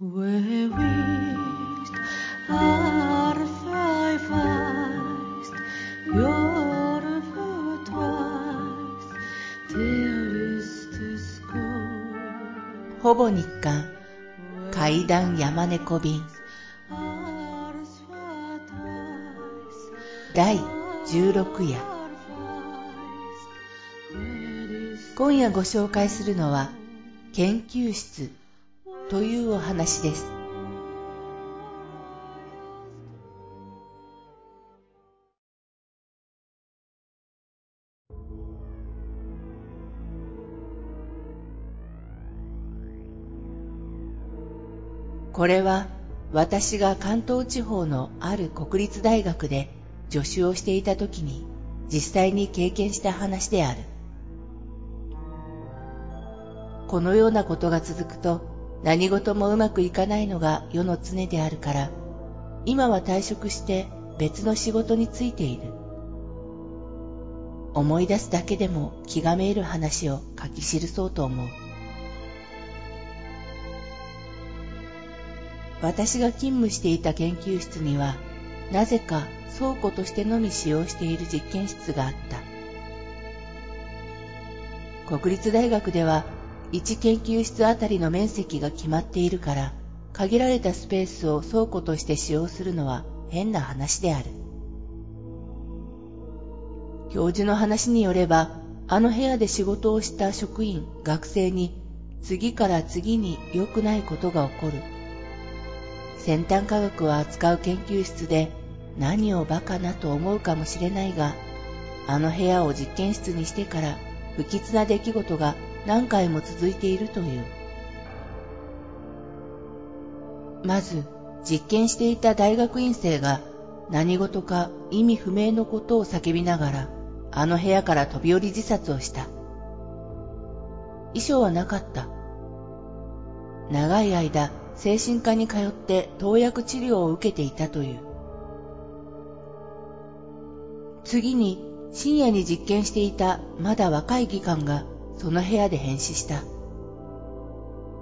ほぼ日刊階段山猫便第16夜今夜ご紹介するのは研究室というお話ですこれは私が関東地方のある国立大学で助手をしていた時に実際に経験した話である。このようなことが続くと何事もうまくいかないのが世の常であるから、今は退職して別の仕事に就いている。思い出すだけでも気がめいる話を書き記そうと思う。私が勤務していた研究室には、なぜか倉庫としてのみ使用している実験室があった。国立大学では1研究室あたりの面積が決まっているから、限られたスペースを倉庫として使用するのは変な話である。教授の話によれば、あの部屋で仕事をした職員、学生に次から次に良くないことが起こる。先端科学を扱う研究室で何をバカなと思うかもしれないが、あの部屋を実験室にしてから不吉な出来事が何回も続いているという。まず、実験していた大学院生が何事か意味不明のことを叫びながら、あの部屋から飛び降り自殺をした。遺書はなかった。長い間、精神科に通って投薬治療を受けていたという。次に深夜に実験していたまだ若い技官がその部屋で変死した。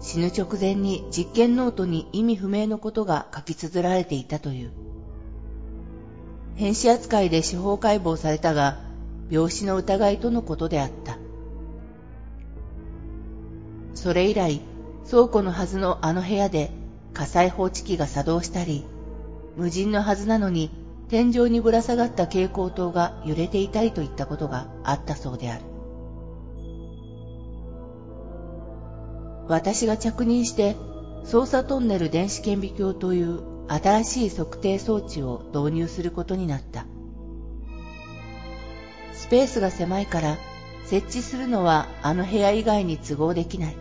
死ぬ直前に実験ノートに意味不明のことが書き綴られていたという。変死扱いで司法解剖されたが、病死の疑いとのことであった。それ以来、倉庫のはずのあの部屋で火災報知器が作動したり、無人のはずなのに天井にぶら下がった蛍光灯が揺れていたりといったことがあったそうである。私が着任して操作トンネル電子顕微鏡という新しい測定装置を導入することになった。スペースが狭いから設置するのはあの部屋以外に都合できない。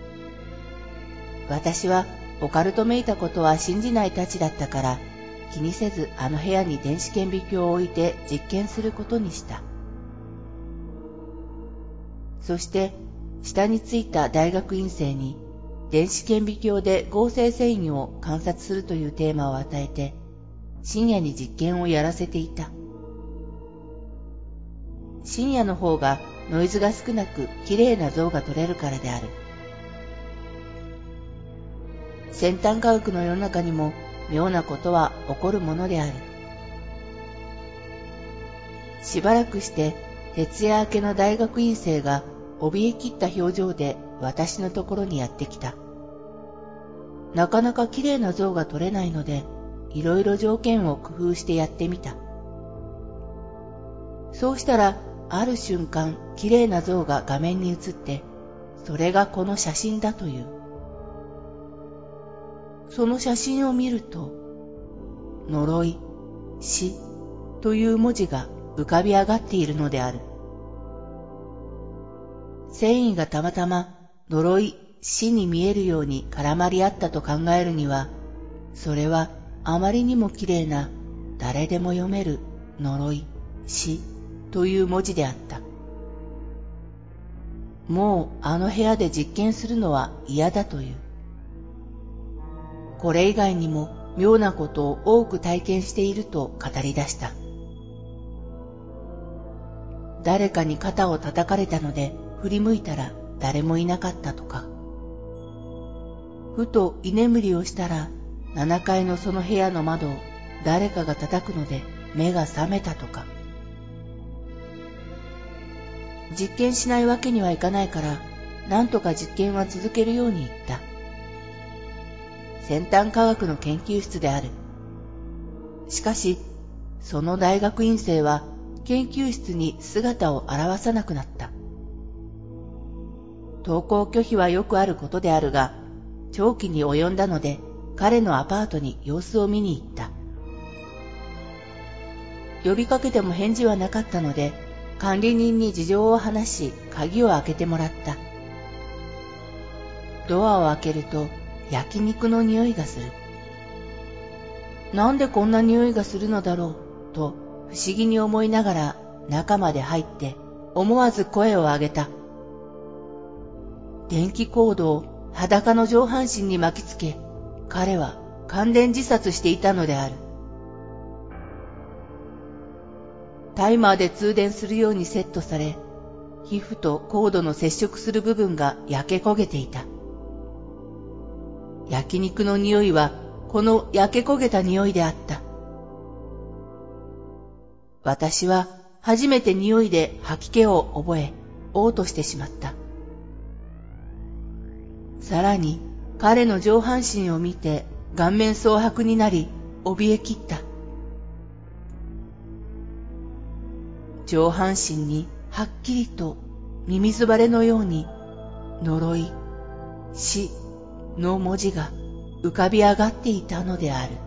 私はオカルトめいたことは信じないたちだったから気にせずあの部屋に電子顕微鏡を置いて実験することにした。そして下についた大学院生に電子顕微鏡で合成繊維を観察するというテーマを与えて深夜に実験をやらせていた。深夜の方がノイズが少なく綺麗な像が撮れるからである。先端科学の世の中にも妙なことは起こるものである。しばらくして徹夜明けの大学院生が怯え切った表情で私のところにやってきた。なかなか綺麗な像が撮れないので、いろいろ条件を工夫してやってみた。そうしたら、ある瞬間、綺麗な像が画面に映って、それがこの写真だという。その写真を見ると、呪い、死という文字が浮かび上がっているのである。繊維がたまたま呪い、死に見えるように絡まり合ったと考えるには、それはあまりにも綺麗な誰でも読める呪い、死という文字であった。もうあの部屋で実験するのは嫌だという。これ以外にも妙なことを多く体験していると語り出した。誰かに肩を叩かれたので振り向いたら誰もいなかったとか。ふと居眠りをしたら7階のその部屋の窓を誰かが叩くので目が覚めたとか。実験しないわけにはいかないから、なんとか実験は続けるように言った。先端科学の研究室である。しかし、その大学院生は研究室に姿を現さなくなった。登校拒否はよくあることであるが、長期に及んだので彼のアパートに様子を見に行った。呼びかけても返事はなかったので、管理人に事情を話し、鍵を開けてもらった。ドアを開けると、焼肉の匂いがする。なんでこんな匂いがするのだろう、と不思議に思いながら中まで入って思わず声を上げた。電気コードを裸の上半身に巻きつけ、彼は感電自殺していたのである。タイマーで通電するようにセットされ、皮膚とコードの接触する部分が焼け焦げていた。焼肉の匂いはこの焼け焦げた匂いであった。私は初めて匂いで吐き気を覚え、嘔吐してしまった。さらに彼の上半身を見て顔面蒼白になり、怯えきった。上半身にはっきりとミミズバレのように呪い、死の文字が浮かび上がっていたのである。